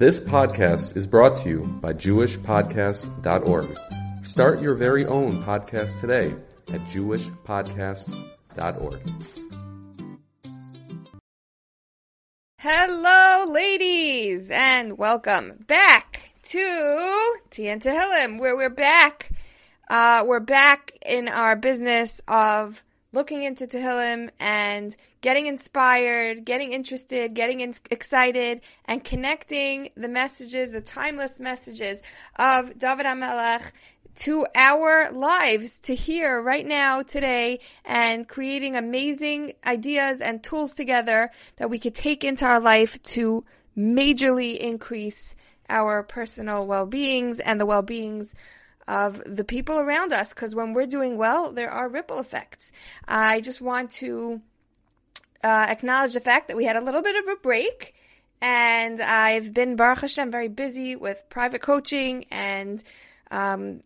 This podcast is brought to you by JewishPodcasts.org. Start your very own podcast today at JewishPodcasts.org. Hello, ladies, and welcome back to Tian Tehillim, where we're back. Uh, we're back in our business of looking into Tehillim and getting inspired, getting interested, getting in- excited, and connecting the messages, the timeless messages of David HaMelech to our lives to hear right now, today, and creating amazing ideas and tools together that we could take into our life to majorly increase our personal well-beings and the well-beings of the people around us because when we're doing well, there are ripple effects. I just want to uh, acknowledge the fact that we had a little bit of a break and I've been, Baruch Hashem, very busy with private coaching and um,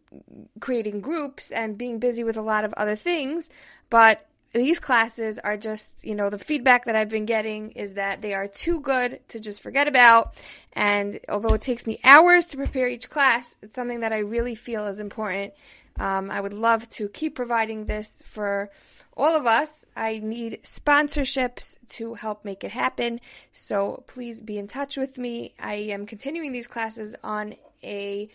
creating groups and being busy with a lot of other things. But these classes are just, you know, the feedback that I've been getting is that they are too good to just forget about. And although it takes me hours to prepare each class, it's something that I really feel is important. Um, I would love to keep providing this for all of us. I need sponsorships to help make it happen. So please be in touch with me. I am continuing these classes on a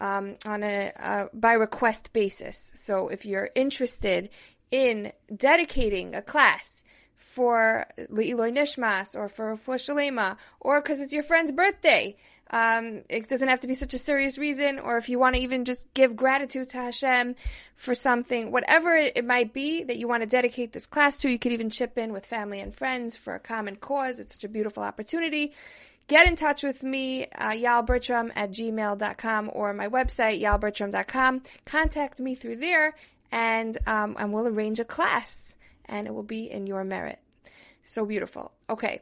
um, on a uh, by request basis. So if you're interested in dedicating a class for Le'iloi Nishmas or for Refuah Shalema or because it's your friend's birthday. Um, it doesn't have to be such a serious reason, or if you want to even just give gratitude to Hashem for something, whatever it might be that you want to dedicate this class to, you could even chip in with family and friends for a common cause. It's such a beautiful opportunity. Get in touch with me, uh, yalbertram at gmail.com or my website, yalbertram.com. Contact me through there, and um, and we'll arrange a class, and it will be in your merit. So beautiful. Okay,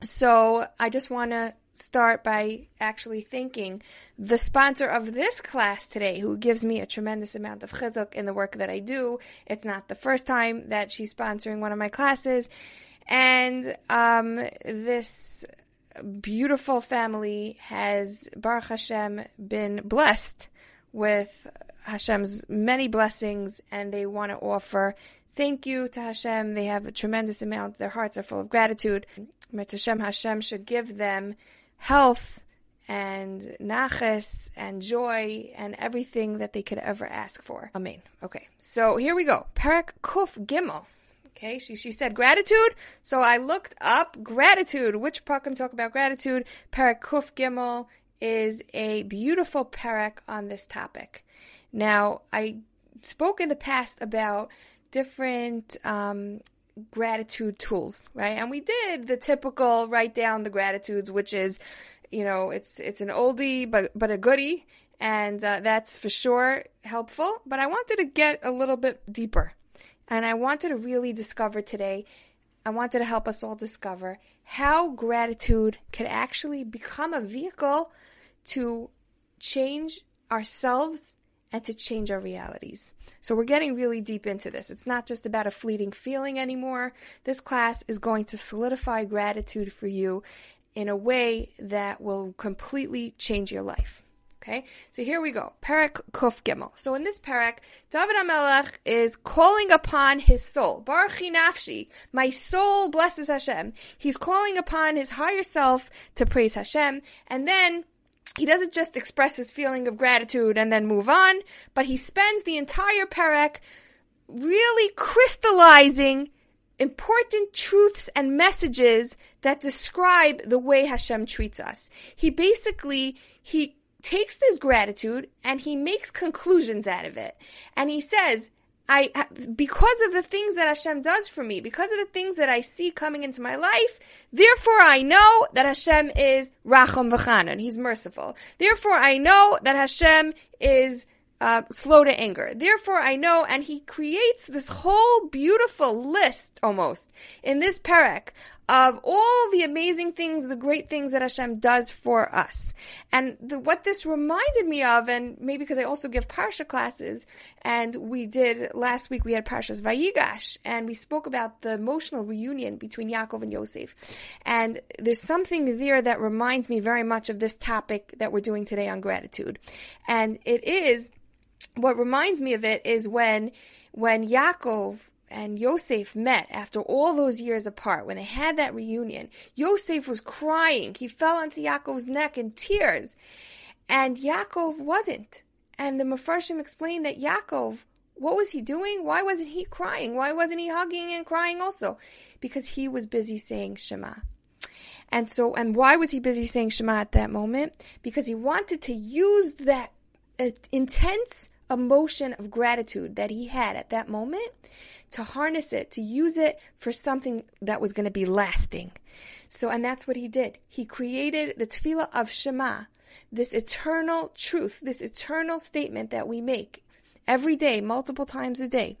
so I just want to start by actually thanking the sponsor of this class today, who gives me a tremendous amount of chizuk in the work that I do. It's not the first time that she's sponsoring one of my classes, and um, this beautiful family has Baruch Hashem been blessed with Hashem's many blessings, and they want to offer thank you to Hashem. They have a tremendous amount. Their hearts are full of gratitude. Hashem Hashem should give them health and naches and joy and everything that they could ever ask for. Amen. Okay, so here we go. Parak Kuf Gimel. Okay, she, she said gratitude. So I looked up gratitude. Which parak talk about gratitude? Parak Kuf Gimel is a beautiful parak on this topic. Now, I spoke in the past about different um, gratitude tools, right? And we did the typical write down the gratitudes, which is, you know, it's it's an oldie but but a goodie, and uh, that's for sure helpful. But I wanted to get a little bit deeper, and I wanted to really discover today. I wanted to help us all discover how gratitude could actually become a vehicle to change ourselves and to change our realities. So we're getting really deep into this. It's not just about a fleeting feeling anymore. This class is going to solidify gratitude for you in a way that will completely change your life. Okay, so here we go. Parak Kuf Gimel. So in this parak, David HaMelech is calling upon his soul. Baruch nafshi, my soul blesses Hashem. He's calling upon his higher self to praise Hashem, and then he doesn't just express his feeling of gratitude and then move on, but he spends the entire parak really crystallizing important truths and messages that describe the way Hashem treats us. He basically, he takes this gratitude and he makes conclusions out of it. And he says, I, because of the things that Hashem does for me, because of the things that I see coming into my life, therefore I know that Hashem is Racham V'chanan. He's merciful. Therefore I know that Hashem is uh, slow to anger. Therefore I know, and he creates this whole beautiful list almost in this parak of all the amazing things, the great things that Hashem does for us. And the, what this reminded me of, and maybe because I also give Parsha classes, and we did last week, we had Parshas Vayigash, and we spoke about the emotional reunion between Yaakov and Yosef. And there's something there that reminds me very much of this topic that we're doing today on gratitude. And it is, what reminds me of it is when, when Yaakov and Yosef met after all those years apart, when they had that reunion, Yosef was crying. He fell onto Yaakov's neck in tears. And Yaakov wasn't. And the Mefarshim explained that Yaakov, what was he doing? Why wasn't he crying? Why wasn't he hugging and crying also? Because he was busy saying Shema. And so, and why was he busy saying Shema at that moment? Because he wanted to use that uh, intense emotion of gratitude that he had at that moment to harness it, to use it for something that was going to be lasting. So, and that's what he did. He created the tefillah of Shema, this eternal truth, this eternal statement that we make every day, multiple times a day.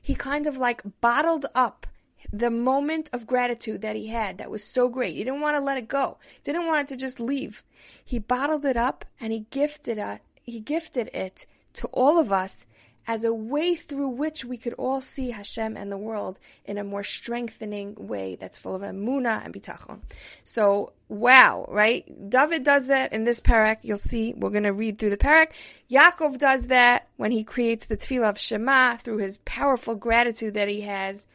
He kind of like bottled up the moment of gratitude that he had that was so great. He didn't want to let it go. Didn't want it to just leave. He bottled it up and he gifted it. He gifted it to all of us as a way through which we could all see Hashem and the world in a more strengthening way that's full of emuna and bitachon. So, wow, right? David does that in this parak. You'll see, we're going to read through the parak. Yaakov does that when he creates the tefillah of Shema through his powerful gratitude that he has.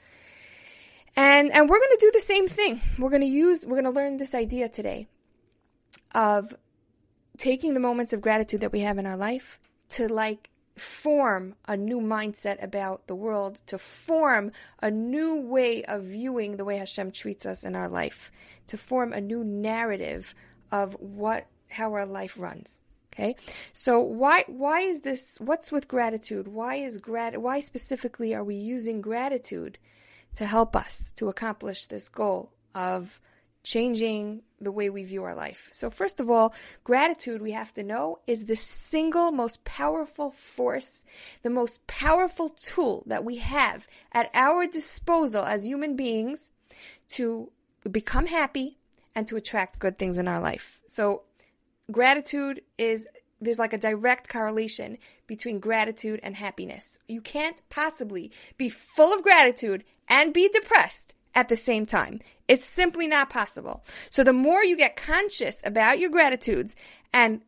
And, and we're going to do the same thing. We're going to use, we're going to learn this idea today of taking the moments of gratitude that we have in our life to like form a new mindset about the world, to form a new way of viewing the way Hashem treats us in our life, to form a new narrative of what how our life runs. Okay, so why why is this? What's with gratitude? Why is grat? Why specifically are we using gratitude to help us to accomplish this goal of changing the way we view our life. So, first of all, gratitude, we have to know, is the single most powerful force, the most powerful tool that we have at our disposal as human beings to become happy and to attract good things in our life. So, gratitude is there's like a direct correlation between gratitude and happiness. You can't possibly be full of gratitude and be depressed at the same time. It's simply not possible. So the more you get conscious about your gratitudes and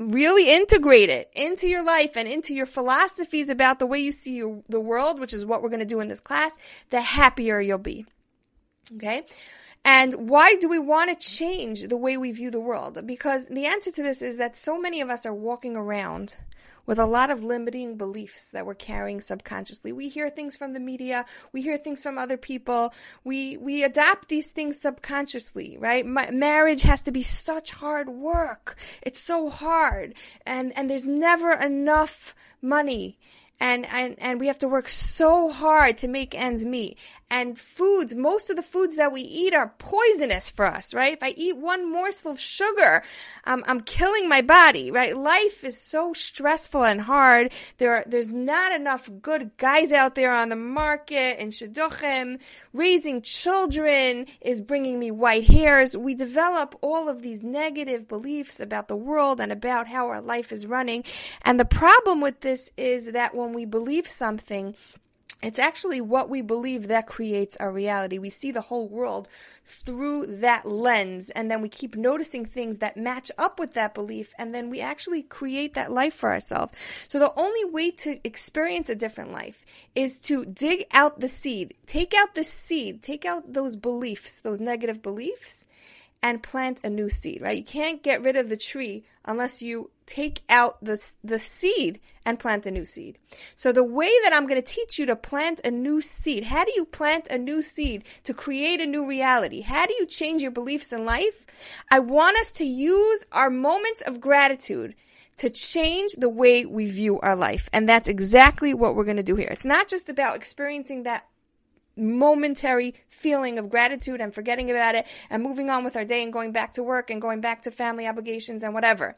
really integrate it into your life and into your philosophies about the way you see your, the world, which is what we're going to do in this class, the happier you'll be. Okay? And why do we want to change the way we view the world? Because the answer to this is that so many of us are walking around with a lot of limiting beliefs that we're carrying subconsciously. We hear things from the media, we hear things from other people, we we adapt these things subconsciously, right? My, marriage has to be such hard work. It's so hard, and and there's never enough money and, and, and we have to work so hard to make ends meet. And foods, most of the foods that we eat are poisonous for us, right? If I eat one morsel of sugar, um, I'm killing my body, right? Life is so stressful and hard. There are, there's not enough good guys out there on the market in shidduchim. Raising children is bringing me white hairs. We develop all of these negative beliefs about the world and about how our life is running. And the problem with this is that when we believe something, it's actually what we believe that creates our reality. We see the whole world through that lens, and then we keep noticing things that match up with that belief, and then we actually create that life for ourselves. So the only way to experience a different life is to dig out the seed, take out the seed, take out those beliefs, those negative beliefs, and plant a new seed, right? You can't get rid of the tree unless you take out the, the seed and plant a new seed. So the way that I'm going to teach you to plant a new seed, how do you plant a new seed to create a new reality? How do you change your beliefs in life? I want us to use our moments of gratitude to change the way we view our life. And that's exactly what we're going to do here. It's not just about experiencing that momentary feeling of gratitude and forgetting about it and moving on with our day and going back to work and going back to family obligations and whatever.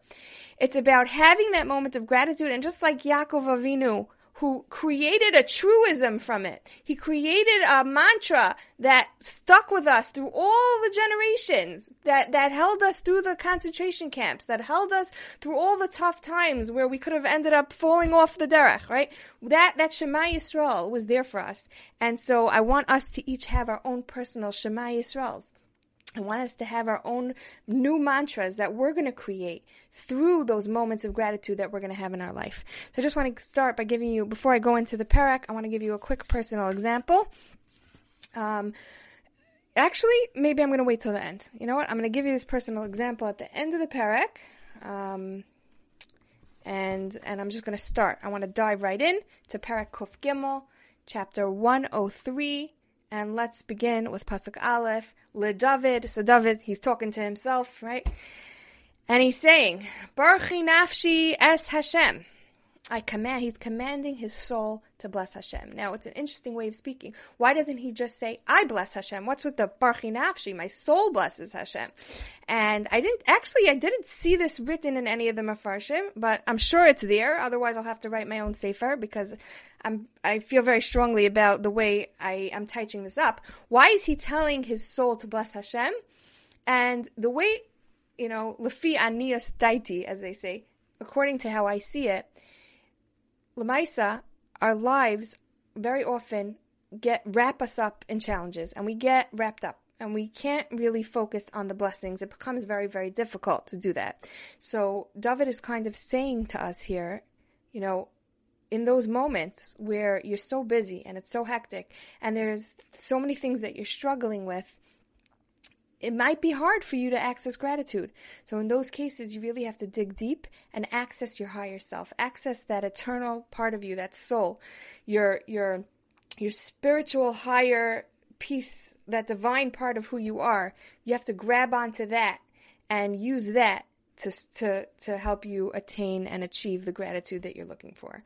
It's about having that moment of gratitude and just like Yaakov Avinu, who created a truism from it. He created a mantra that stuck with us through all the generations, that, that held us through the concentration camps, that held us through all the tough times where we could have ended up falling off the derech, right? That, that Shema Yisrael was there for us. And so I want us to each have our own personal Shema Yisraels. I want us to have our own new mantras that we're going to create through those moments of gratitude that we're going to have in our life. So I just want to start by giving you, before I go into the parak, I want to give you a quick personal example. Um, actually, maybe I'm going to wait till the end. You know what? I'm going to give you this personal example at the end of the parak. Um, and, and I'm just going to start. I want to dive right in to Parak Kuf Gimel, chapter 103 and let's begin with Pasuk Aleph, Le David. So David, he's talking to himself, right? And he's saying, Barchi nafshi es Hashem. I command, he's commanding his soul to bless Hashem. Now, it's an interesting way of speaking. Why doesn't he just say, I bless Hashem? What's with the Barchi Nafshi? My soul blesses Hashem. And I didn't, actually, I didn't see this written in any of the Mefarshim, but I'm sure it's there. Otherwise, I'll have to write my own Sefer because I'm, I feel very strongly about the way I am touching this up. Why is he telling his soul to bless Hashem? And the way, you know, Lefi Anias Daiti, as they say, according to how I see it, Lamaisa, our lives very often get wrap us up in challenges and we get wrapped up and we can't really focus on the blessings. It becomes very, very difficult to do that. So David is kind of saying to us here, you know, in those moments where you're so busy and it's so hectic and there's so many things that you're struggling with, it might be hard for you to access gratitude. So in those cases, you really have to dig deep and access your higher self, access that eternal part of you, that soul, your your your spiritual higher piece, that divine part of who you are. You have to grab onto that and use that to to to help you attain and achieve the gratitude that you're looking for.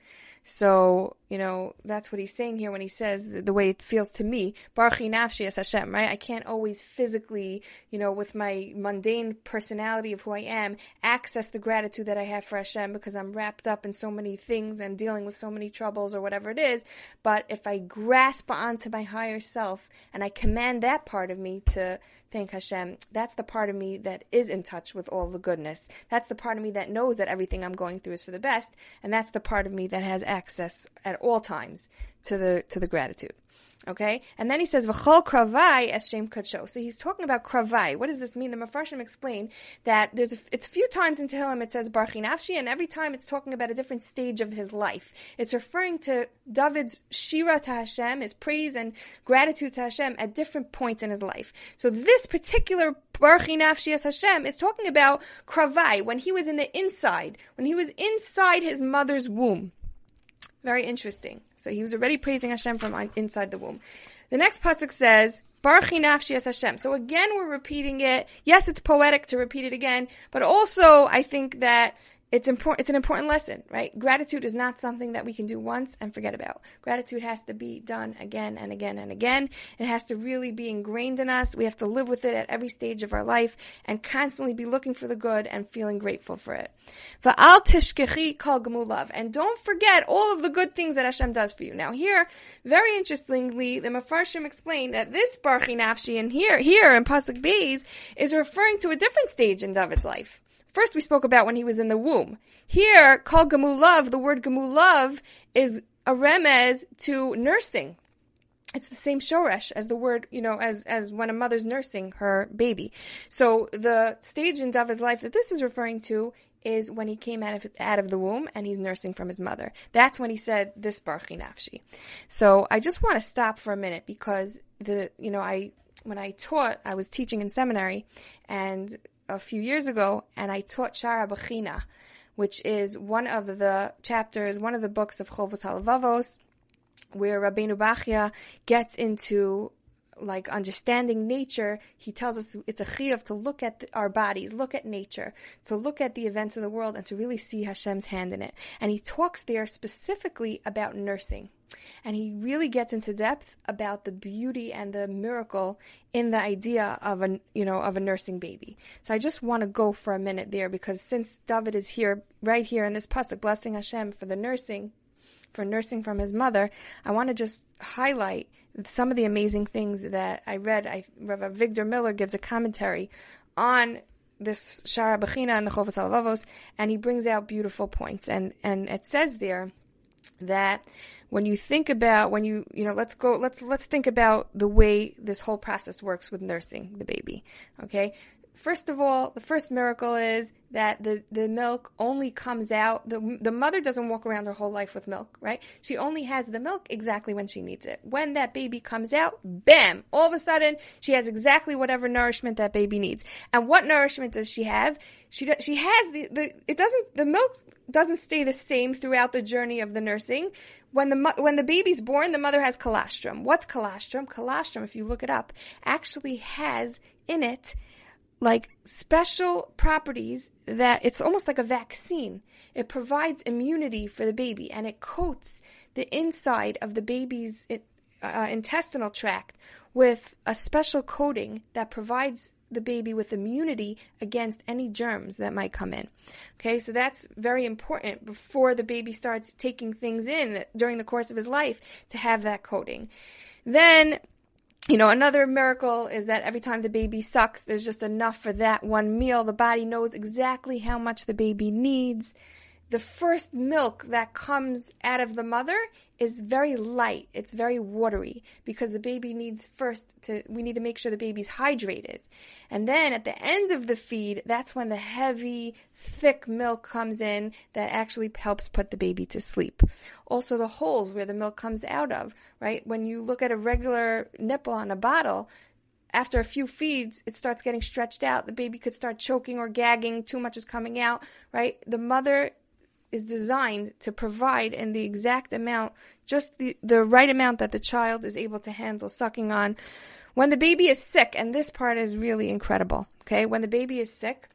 So, you know, that's what he's saying here when he says the way it feels to me, Barchi nafshi es Hashem, right? I can't always physically, you know, with my mundane personality of who I am, access the gratitude that I have for Hashem because I'm wrapped up in so many things and dealing with so many troubles or whatever it is. But if I grasp onto my higher self and I command that part of me to thank Hashem, that's the part of me that is in touch with all the goodness. That's the part of me that knows that everything I'm going through is for the best, and that's the part of me that has access at all times to the to the gratitude. Okay, and then he says v'chol kravai es shem kadsho. So he's talking about kravai. What does this mean? The Mefarshim explain that there's a, it's a few times in Tehillim it says barchi nafshi, and every time it's talking about a different stage of his life. It's referring to David's shira to Hashem, his praise and gratitude to Hashem at different points in his life. So this particular barchi nafshi es Hashem is talking about kravai when he was in the inside, when he was inside his mother's womb. Very interesting. So he was already praising Hashem from inside the womb. The next pasuk says, Baruch nafshi es Hashem. So again, we're repeating it. Yes, it's poetic to repeat it again, but also I think that it's important it's an important lesson right? Gratitude is not something that we can do once and forget about. Gratitude has to be done again and again and again. It has to really be ingrained in us. We have to live with it at every stage of our life and constantly be looking for the good and feeling grateful for it. Va'al tishkechi kol gemulav and don't forget all of the good things that Hashem does for you. Now here very interestingly the Mefarshim explain that this Barchi Nafshi in here here in Pasuk Beis is referring to a different stage in David's life First, we spoke about when he was in the womb. Here, called gemulav, the word gemulav is a remez to nursing. It's the same shoresh as the word, you know, as, as when a mother's nursing her baby. So the stage in David's life that this is referring to is when he came out of out of the womb and he's nursing from his mother. That's when he said this barchi nafshi. So I just want to stop for a minute because the you know I when I taught I was teaching in seminary and a few years ago, and I taught Shaar HaBechina, which is one of the chapters, one of the books of Chovos HaLevavos, where Rabbeinu Bachya gets into like understanding nature, he tells us it's a chiyuv to look at the, our bodies, look at nature, to look at the events of the world, and to really see Hashem's hand in it. And he talks there specifically about nursing. And he really gets into depth about the beauty and the miracle in the idea of a you know of a nursing baby. So I just want to go for a minute there because since David is here right here in this pasuk blessing Hashem for the nursing for nursing from his mother, I want to just highlight some of the amazing things that I read. I, Rabbi Avigdor Miller gives a commentary on this Shaar HaBechina and the Chovos HaLevavos, and he brings out beautiful points. And, and it says there that when you think about when you you know let's go let's let's think about the way this whole process works with nursing the baby okay First of all, the first miracle is that the, the milk only comes out. The, the mother doesn't walk around her whole life with milk, right? She only has the milk exactly when she needs it. When that baby comes out, bam! All of a sudden, she has exactly whatever nourishment that baby needs. And what nourishment does she have? She, she has the, the, it doesn't, the milk doesn't stay the same throughout the journey of the nursing. When the when the baby's born, the mother has colostrum. What's colostrum? Colostrum, if you look it up, actually has in it like special properties that it's almost like a vaccine. It provides immunity for the baby and it coats the inside of the baby's uh, intestinal tract with a special coating that provides the baby with immunity against any germs that might come in. Okay, so that's very important before the baby starts taking things in during the course of his life to have that coating. Then you know, another miracle is that every time the baby sucks, there's just enough for that one meal. The body knows exactly how much the baby needs. The first milk that comes out of the mother is very light. It's very watery because the baby needs first to, we need to make sure the baby's hydrated. And then at the end of the feed, that's when the heavy, thick milk comes in that actually helps put the baby to sleep. Also the holes where the milk comes out of, right? When you look at a regular nipple on a bottle, after a few feeds, it starts getting stretched out. The baby could start choking or gagging. Too much is coming out, right? The mother is designed to provide in the exact amount, just the, the right amount that the child is able to handle sucking on. When the baby is sick, and this part is really incredible, okay? When the baby is sick,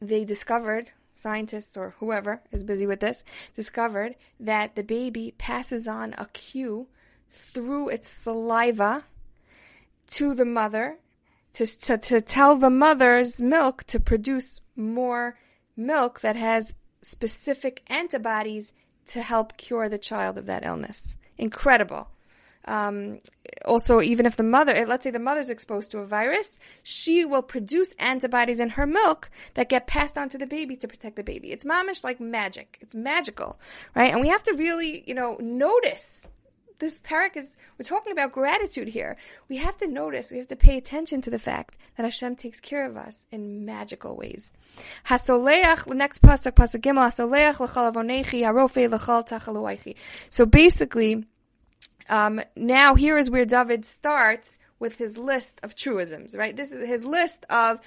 they discovered, scientists or whoever is busy with this, discovered that the baby passes on a cue through its saliva to the mother to, to, to tell the mother's milk to produce more milk that has specific antibodies to help cure the child of that illness. Incredible. Um, also, even if the mother, let's say the mother's exposed to a virus, she will produce antibodies in her milk that get passed on to the baby to protect the baby. It's momish like magic. It's magical, right? And we have to really, you know, notice this parak is, we're talking about gratitude here. We have to notice, we have to pay attention to the fact that Hashem takes care of us in magical ways. Hasoleach, the next pasuk, pasuk gimel, hasoleach l'chal tachaluaychi. So basically, um, now here is where David starts with his list of truisms, right? This is his list of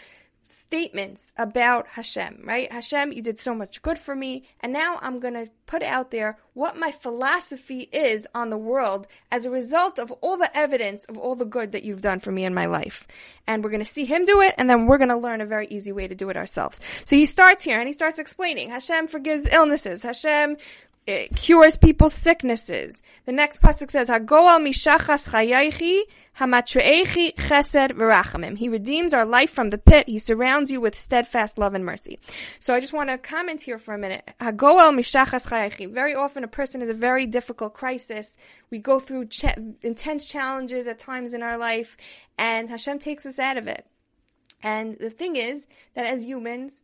statements about Hashem, right? Hashem, you did so much good for me, and now I'm going to put out there what my philosophy is on the world as a result of all the evidence of all the good that you've done for me in my life. And we're going to see him do it, and then we're going to learn a very easy way to do it ourselves. So he starts here and he starts explaining Hashem forgives illnesses. Hashem it cures people's sicknesses. The next pasuk says, "Hagoal mishachas chayaychi hamatreechi chesed v'rachamim." He redeems our life from the pit. He surrounds you with steadfast love and mercy. So I just want to comment here for a minute. Hagoal mishachas chayaychi. Very often, a person is a very difficult crisis. We go through ch- intense challenges at times in our life, and Hashem takes us out of it. And the thing is that as humans,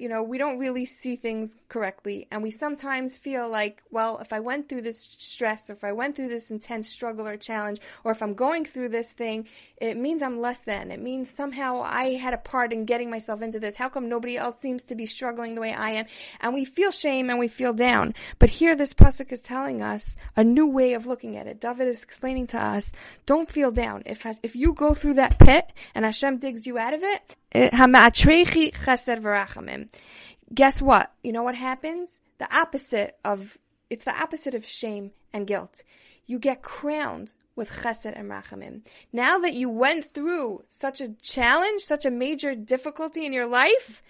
you know, we don't really see things correctly. And we sometimes feel like, well, if I went through this stress, or if I went through this intense struggle or challenge, or if I'm going through this thing, it means I'm less than. It means somehow I had a part in getting myself into this. How come nobody else seems to be struggling the way I am? And we feel shame and we feel down. But here this pasuk is telling us a new way of looking at it. David is explaining to us, don't feel down. If, if you go through that pit and Hashem digs you out of it, Guess what? You know what happens? The opposite of it's the opposite of shame and guilt. You get crowned with chesed and rachamim. Now that you went through such a challenge, such a major difficulty in your life,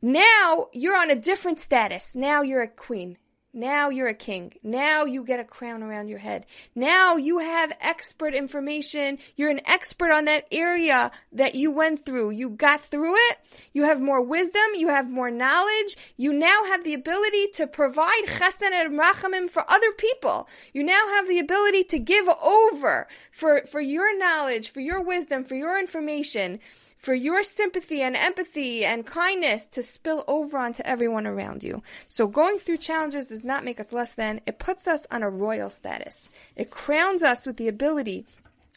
now you're on a different status. Now you're a queen. Now you're a king. Now you get a crown around your head. Now you have expert information. You're an expert on that area that you went through. You got through it. You have more wisdom. You have more knowledge. You now have the ability to provide chesed and rachamim for other people. You now have the ability to give over for, for your knowledge, for your wisdom, for your information for your sympathy and empathy and kindness to spill over onto everyone around you. So going through challenges does not make us less than, it puts us on a royal status. It crowns us with the ability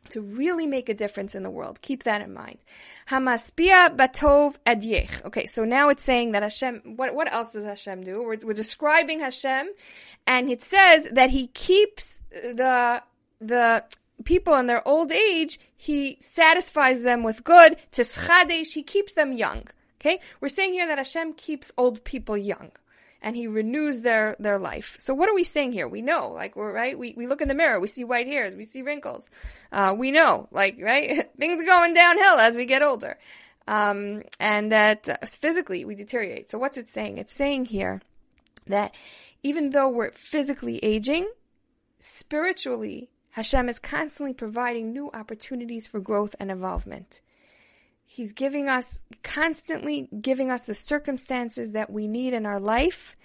to really make a difference in the world. Keep that in mind. Hamaspia batov adyech. Okay, so now it's saying that Hashem, what, what else does Hashem do? We're, we're describing Hashem, and it says that he keeps the, the people in their old age, he satisfies them with good. Tischadesh, he keeps them young. Okay? We're saying here that Hashem keeps old people young and he renews their, their life. So what are we saying here? We know, like we're right. We, we look in the mirror, we see white hairs, we see wrinkles. Uh, we know, like, right? Things are going downhill as we get older. Um, and that uh, physically we deteriorate. So what's it saying? It's saying here that even though we're physically aging, spiritually Hashem is constantly providing new opportunities for growth and involvement. He's giving us, constantly giving us the circumstances that we need in our life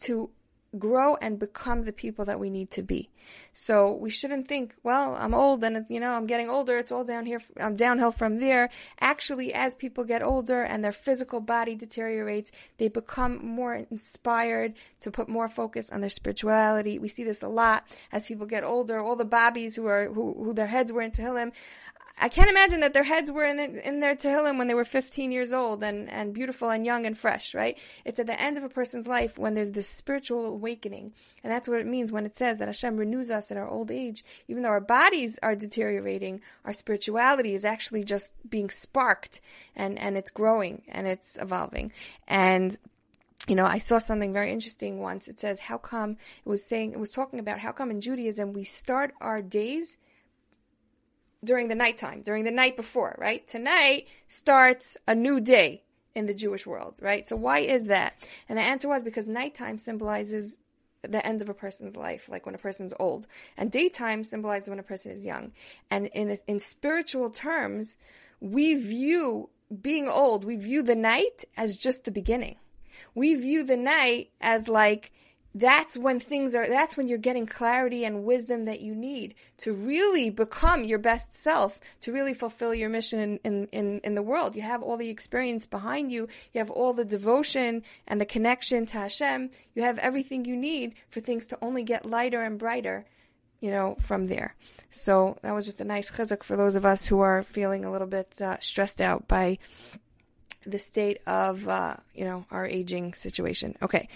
to grow and become the people that we need to be. So we shouldn't think, well, I'm old and you know, I'm getting older, it's all down here, I'm downhill from there. Actually, as people get older and their physical body deteriorates, they become more inspired to put more focus on their spirituality. We see this a lot as people get older. All the bobbies who are who, who their heads were in Tehillim I can't imagine that their heads were in, in their Tehillim when they were 15 years old and, and beautiful and young and fresh, right? It's at the end of a person's life when there's this spiritual awakening. And that's what it means when it says that Hashem renews us in our old age. Even though our bodies are deteriorating, our spirituality is actually just being sparked and, and it's growing and it's evolving. And you know, I saw something very interesting once. It says, how come, it was saying, it was talking about how come in Judaism we start our days during the nighttime, during the night before, right? Tonight starts a new day in the Jewish world, right? So why is that? And the answer was because nighttime symbolizes the end of a person's life, like when a person's old, and daytime symbolizes when a person is young. And in in spiritual terms, we view being old, we view the night as just the beginning. We view the night as like that's when things are that's when you're getting clarity and wisdom that you need to really become your best self to really fulfill your mission in, in, in, the world. You have all the experience behind you. You have all the devotion and the connection to hashem. You have everything you need for things to only get lighter and brighter you know from there. So that was just a nice chizuk for those of us who are feeling a little bit uh, stressed out by the state of uh, you know our aging situation. Okay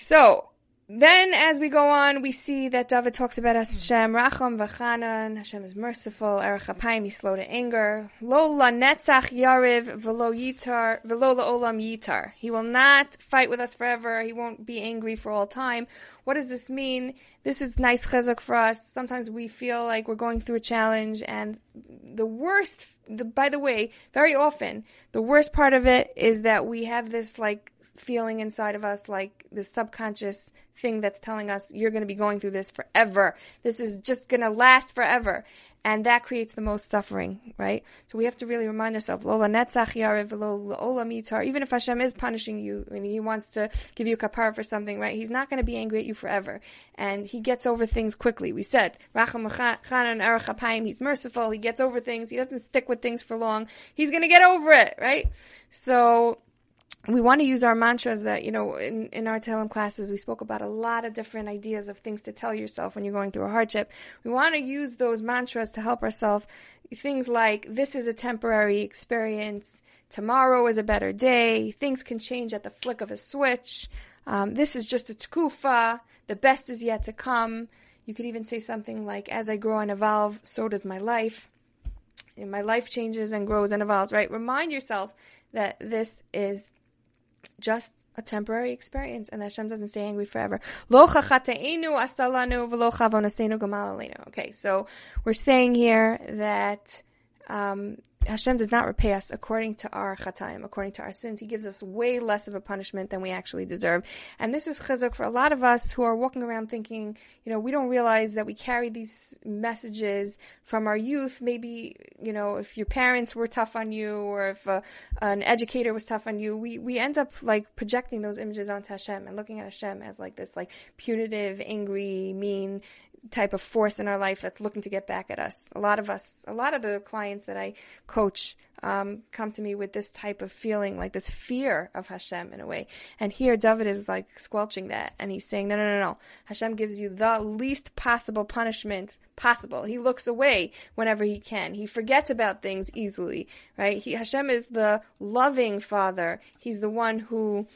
so then, as we go on, we see that David talks about Hashem Racham v'chanan. Hashem is merciful. Erech Apayim, he's slow to anger. Lo netzach yariv v'lo yitar v'lo olam yitar. He will not fight with us forever. He won't be angry for all time. What does this mean? This is nice chizuk for us. Sometimes we feel like we're going through a challenge, and the worst. The, by the way, very often the worst part of it is that we have this like feeling inside of us like this subconscious thing that's telling us you're going to be going through this forever. This is just going to last forever. And that creates the most suffering, right? So we have to really remind ourselves, Lola. Even if Hashem is punishing you and He wants to give you a kapara for something, right? He's not going to be angry at you forever. And He gets over things quickly. We said, He's merciful. He gets over things. He doesn't stick with things for long. He's going to get over it, right? So we want to use our mantras that, you know, in, in our Tehillim classes, we spoke about a lot of different ideas of things to tell yourself when you're going through a hardship. We want to use those mantras to help ourselves. Things like, this is a temporary experience. Tomorrow is a better day. Things can change at the flick of a switch. Um, this is just a tkufa. The best is yet to come. You could even say something like, as I grow and evolve, so does my life. And my life changes and grows and evolves, right? Remind yourself that this is just a temporary experience and that Hashem doesn't stay angry forever. Okay, so we're saying here that um, Hashem does not repay us according to our chataim, according to our sins. He gives us way less of a punishment than we actually deserve. And this is chizuk for a lot of us who are walking around thinking, you know, we don't realize that we carry these messages from our youth. Maybe, you know, if your parents were tough on you or if uh, an educator was tough on you, we, we end up like projecting those images onto Hashem and looking at Hashem as like this like punitive, angry, mean, type of force in our life that's looking to get back at us. A lot of us, a lot of the clients that I coach um, come to me with this type of feeling, like this fear of Hashem in a way. And here David is like squelching that, and he's saying, no, no, no, no. Hashem gives you the least possible punishment possible. He looks away whenever he can. He forgets about things easily, right? He, Hashem is the loving Father. He's the one who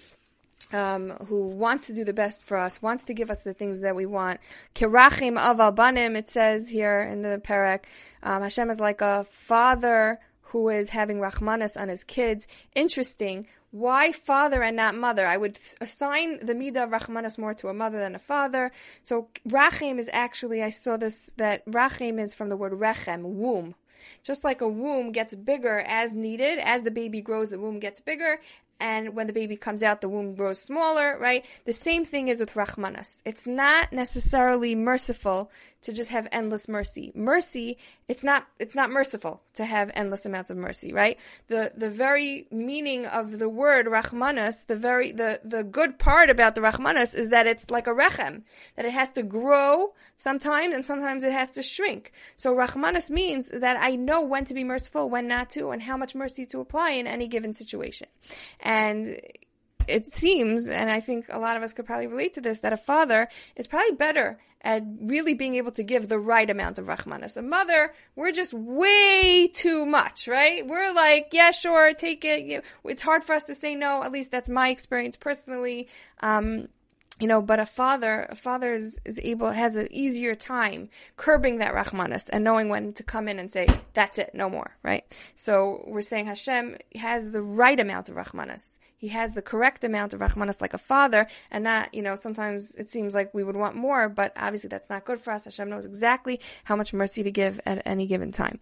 um, who wants to do the best for us, wants to give us the things that we want. Kirachim aval banim, it says here in the parak. Um, Hashem is like a father who is having rachmanas on his kids. Interesting. Why father and not mother? I would assign the midah of rachmanas more to a mother than a father. So rachim is actually, I saw this, that rachim is from the word rechem, womb. Just like a womb gets bigger as needed, as the baby grows, the womb gets bigger, and when the baby comes out, the womb grows smaller, right? The same thing is with Rahmanas. It's not necessarily merciful to just have endless mercy. Mercy, it's not, it's not merciful to have endless amounts of mercy, right? The, the very meaning of the word Rahmanas, the very, the, the good part about the Rahmanas is that it's like a rechem, that it has to grow sometimes and sometimes it has to shrink. So Rahmanas means that I know when to be merciful, when not to, and how much mercy to apply in any given situation. And it seems, and I think a lot of us could probably relate to this, that a father is probably better at really being able to give the right amount of rahmanas. A mother, we're just way too much, right? We're like, yeah, sure, take it. It's hard for us to say no. At least that's my experience personally. Um, you know, but a father, a father is, is able, has an easier time curbing that rahmanas and knowing when to come in and say, that's it, no more, right? So we're saying Hashem has the right amount of rahmanas he has the correct amount of rahmanas like a father, and not, you know, sometimes it seems like we would want more, but obviously that's not good for us. Hashem knows exactly how much mercy to give at any given time.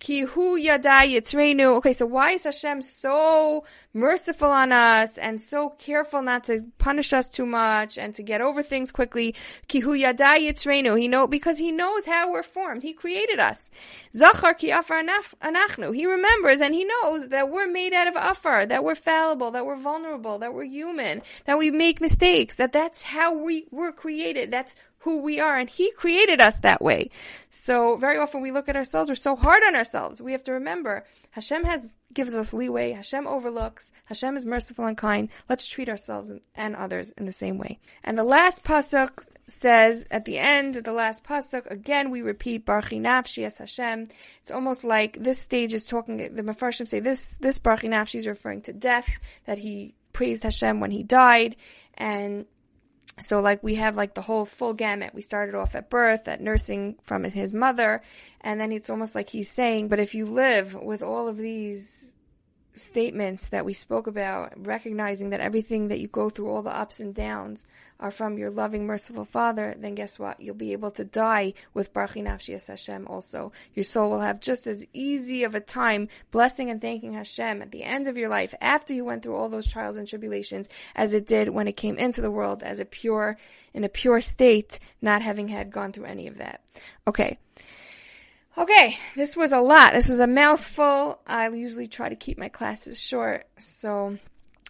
Ki hu. Okay, so why is Hashem so merciful on us and so careful not to punish us too much and to get over things quickly? Ki hu. He know because he knows how we're formed. He created us. Zachar ki afar anachnu. He remembers and he knows that we're made out of afar, that we're fallible, that we're vulnerable, that we're human, that we make mistakes, that that's how we were created. That's who we are. And He created us that way. So very often we look at ourselves, we're so hard on ourselves. We have to remember Hashem has gives us leeway. Hashem overlooks. Hashem is merciful and kind. Let's treat ourselves and others in the same way. And the last pasuk says at the end of the last pasuk again we repeat Barchi Nafshi as Hashem. It's almost like this stage is talking. The Mefarshim say this this Barchi Nafshi is referring to death that he praised Hashem when he died, and so like we have like the whole full gamut. We started off at birth, at nursing from his mother, and then it's almost like he's saying, but if you live with all of these statements that we spoke about, recognizing that everything that you go through, all the ups and downs, are from your loving, merciful Father, then guess what? You'll be able to die with Baruch Nafshi Hashem also. Your soul will have just as easy of a time blessing and thanking Hashem at the end of your life, after you went through all those trials and tribulations, as it did when it came into the world as a pure, in a pure state, not having had gone through any of that. Okay. Okay, this was a lot. This was a mouthful. I usually try to keep my classes short, so I'm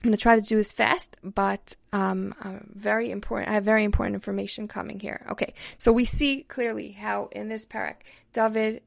going to try to do this fast, but um, very important. I have very important information coming here. Okay, so we see clearly how in this parak, David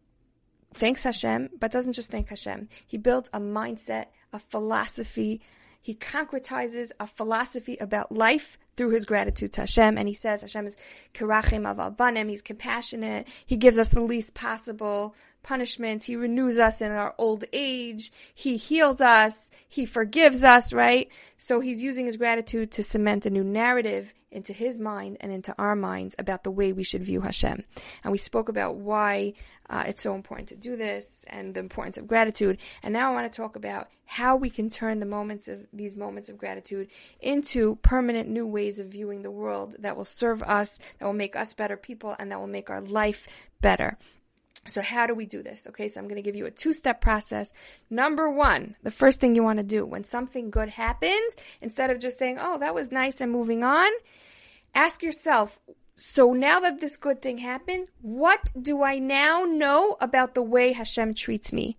thanks Hashem, but doesn't just thank Hashem. He builds a mindset, a philosophy. He concretizes a philosophy about life through his gratitude to Hashem. And he says Hashem is kirachim aval banim. He's compassionate. He gives us the least possible punishment. He renews us in our old age. He heals us. He forgives us, right? So he's using his gratitude to cement a new narrative into his mind and into our minds about the way we should view Hashem. And we spoke about why uh, it's so important to do this and the importance of gratitude. And now I want to talk about how we can turn the moments of these moments of gratitude into permanent new ways of viewing the world that will serve us, that will make us better people, and that will make our life better. So, how do we do this? Okay, so I'm going to give you a two step process. Number one, the first thing you want to do when something good happens, instead of just saying, oh, that was nice and moving on, ask yourself, so now that this good thing happened, what do I now know about the way Hashem treats me?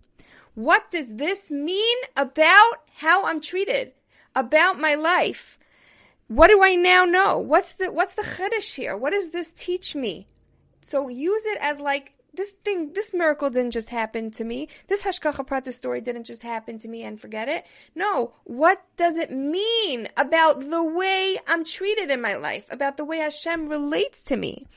What does this mean about how I'm treated? About my life? What do I now know? What's the what's the chiddush here? What does this teach me? So use it as like this thing, this miracle didn't just happen to me. This Hashgacha Pratis story didn't just happen to me and forget it. No, what does it mean about the way I'm treated in my life, about the way Hashem relates to me?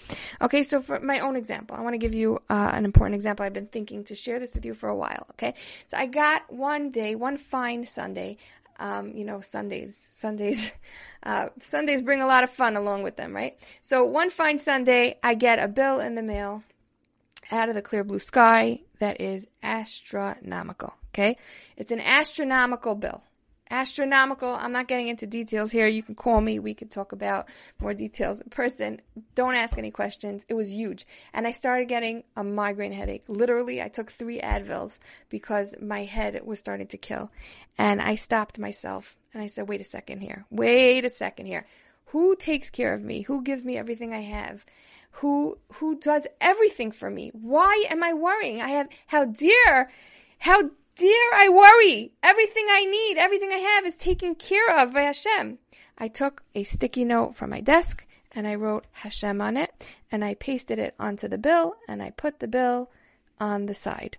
Okay, so for my own example, I want to give you uh, an important example. I've been thinking to share this with you for a while. Okay, so I got one day, one fine Sunday. Um, you know, Sundays, Sundays, uh, Sundays bring a lot of fun along with them, right? So one fine Sunday, I get a bill in the mail out of the clear blue sky that is astronomical. Okay? It's an astronomical bill. Astronomical. I'm not getting into details here. You can call me. We could talk about more details in person. Don't ask any questions. It was huge. And I started getting a migraine headache. Literally, I took three Advils because my head was starting to kill. And I stopped myself and I said, wait a second here. Wait a second here. Who takes care of me? Who gives me everything I have? who who does everything for me. Why am I worrying? I have how dear, how dear I worry. Everything I need, everything I have is taken care of by Hashem. I took a sticky note from my desk and I wrote Hashem on it and I pasted it onto the bill and I put the bill on the side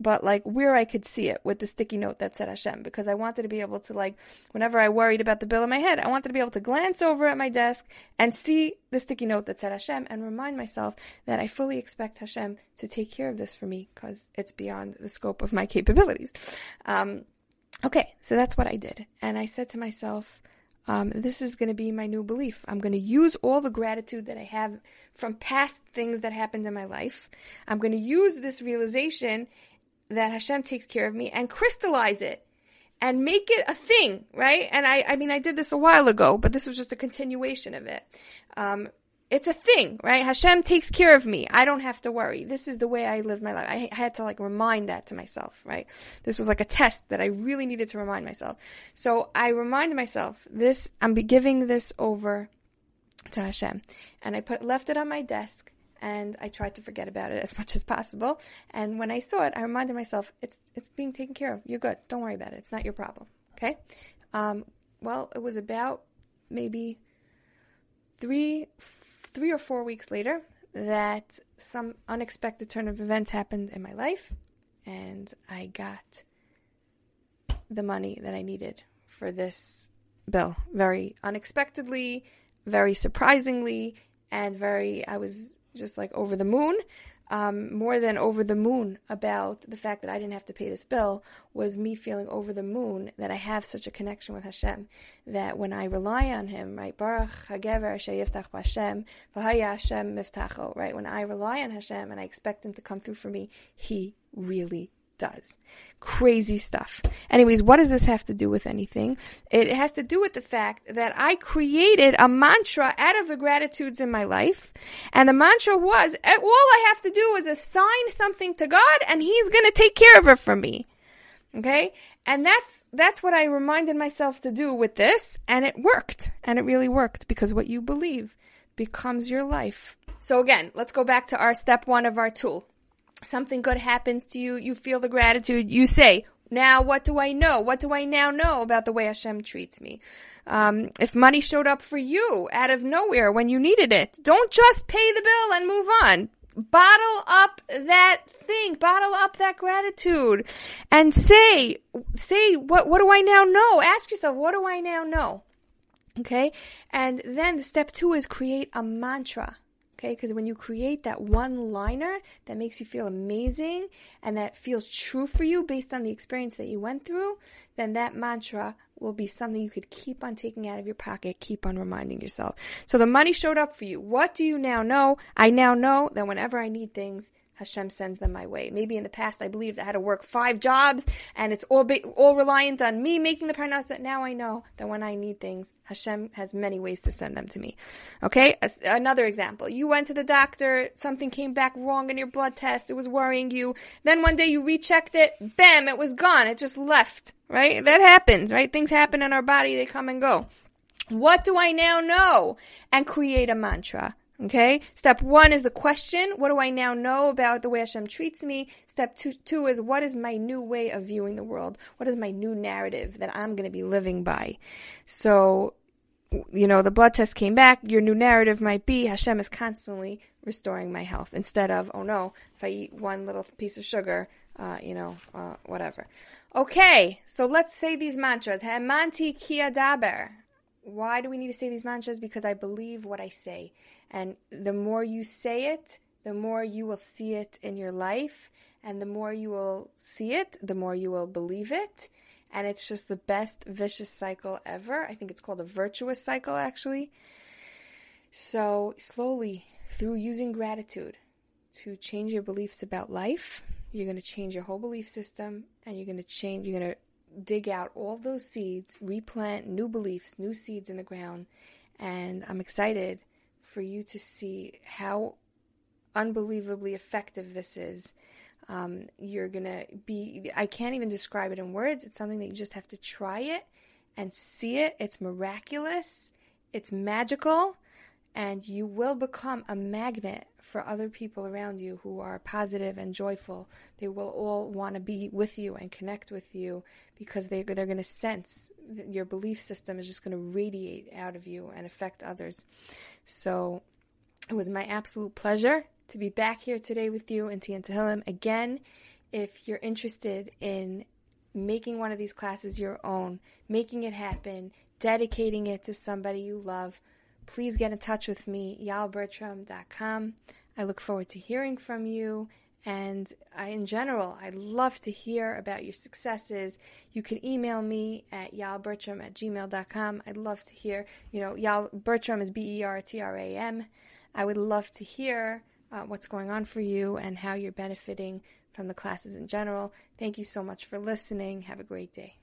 but like where I could see it with the sticky note that said Hashem because I wanted to be able to like whenever I worried about the bill in my head, I wanted to be able to glance over at my desk and see the sticky note that said Hashem and remind myself that I fully expect Hashem to take care of this for me because it's beyond the scope of my capabilities. Um, okay, so that's what I did, and I said to myself. Um, this is going to be my new belief. I'm going to use all the gratitude that I have from past things that happened in my life. I'm going to use this realization that Hashem takes care of me and crystallize it and make it a thing, right? And I, I mean, I did this a while ago, but this was just a continuation of it. Um, it's a thing, right? Hashem takes care of me. I don't have to worry. This is the way I live my life. I had to like remind that to myself, right? This was like a test that I really needed to remind myself. So I reminded myself this, I'm giving this over to Hashem. And I put, left it on my desk and I tried to forget about it as much as possible. And when I saw it, I reminded myself, it's it's being taken care of. You're good. Don't worry about it. It's not your problem. Okay. Um, well, it was about maybe three three or four weeks later that some unexpected turn of events happened in my life, and I got the money that I needed for this bill very unexpectedly, very surprisingly, and very I was just like over the moon. Um, more than over the moon about the fact that I didn't have to pay this bill was me feeling over the moon that I have such a connection with Hashem that when I rely on Him, right, Baruch Hagever Yivtach Hashem, Hashem Mivtacho, right, when I rely on Hashem and I expect Him to come through for me, He really does. Crazy stuff. Anyways, what does this have to do with anything? It has to do with the fact that I created a mantra out of the gratitudes in my life. And the mantra was, eh, all I have to do is assign something to God and He's going to take care of it for me. Okay? And that's, that's what I reminded myself to do with this. And it worked. And it really worked because what you believe becomes your life. So again, let's go back to our step one of our tool something good happens to you, you feel the gratitude, you say, now what do I know? What do I now know about the way Hashem treats me? Um, if money showed up for you out of nowhere when you needed it, don't just pay the bill and move on. Bottle up that thing, bottle up that gratitude and say, say, what, what do I now know? Ask yourself, what do I now know? Okay. And then step two is create a mantra. Okay, because when you create that one liner that makes you feel amazing and that feels true for you based on the experience that you went through, then that mantra will be something you could keep on taking out of your pocket, keep on reminding yourself. So the money showed up for you. What do you now know? I now know that whenever I need things, Hashem sends them my way. Maybe in the past I believed I had to work five jobs and it's all ba- all reliant on me making the parnasa. Now I know that when I need things, Hashem has many ways to send them to me. Okay, As- another example. You went to the doctor, something came back wrong in your blood test, it was worrying you. Then one day you rechecked it, bam, it was gone. It just left. Right? That happens, right? Things happen in our body, they come and go. What do I now know? And create a mantra. Okay. Step one is the question. What do I now know about the way Hashem treats me? Step two, two is what is my new way of viewing the world? What is my new narrative that I'm going to be living by? So, you know, the blood test came back. Your new narrative might be Hashem is constantly restoring my health instead of, oh no, if I eat one little piece of sugar, uh, you know, uh, whatever. Okay. So let's say these mantras. Hamanti kiadaber. Why do we need to say these mantras? Because I believe what I say. And the more you say it, the more you will see it in your life. And the more you will see it, the more you will believe it. And it's just the best vicious cycle ever. I think it's called a virtuous cycle, actually. So, slowly, through using gratitude to change your beliefs about life, you're going to change your whole belief system and you're going to change, you're going to dig out all those seeds, replant new beliefs, new seeds in the ground. And I'm excited for you to see how unbelievably effective this is. Um, you're to be, I can't even describe it in words. It's something that you just have to try it and see it. It's miraculous, it's magical and you will become a magnet for other people around you who are positive and joyful. They will all want to be with you and connect with you because they they're going to sense your belief system is just going to radiate out of you and affect others. So it was my absolute pleasure to be back here today with you in Tian Tehillim. Again, if you're interested in making one of these classes your own, making it happen, dedicating it to somebody you love, please get in touch with me, yalbertram.com. I look forward to hearing from you. And I, in general, I'd love to hear about your successes. You can email me at yalbertram at gmail.com. I'd love to hear, you know, Yal Bertram is B E R T R A M. I would love to hear uh, what's going on for you and how you're benefiting from the classes in general. Thank you so much for listening. Have a great day.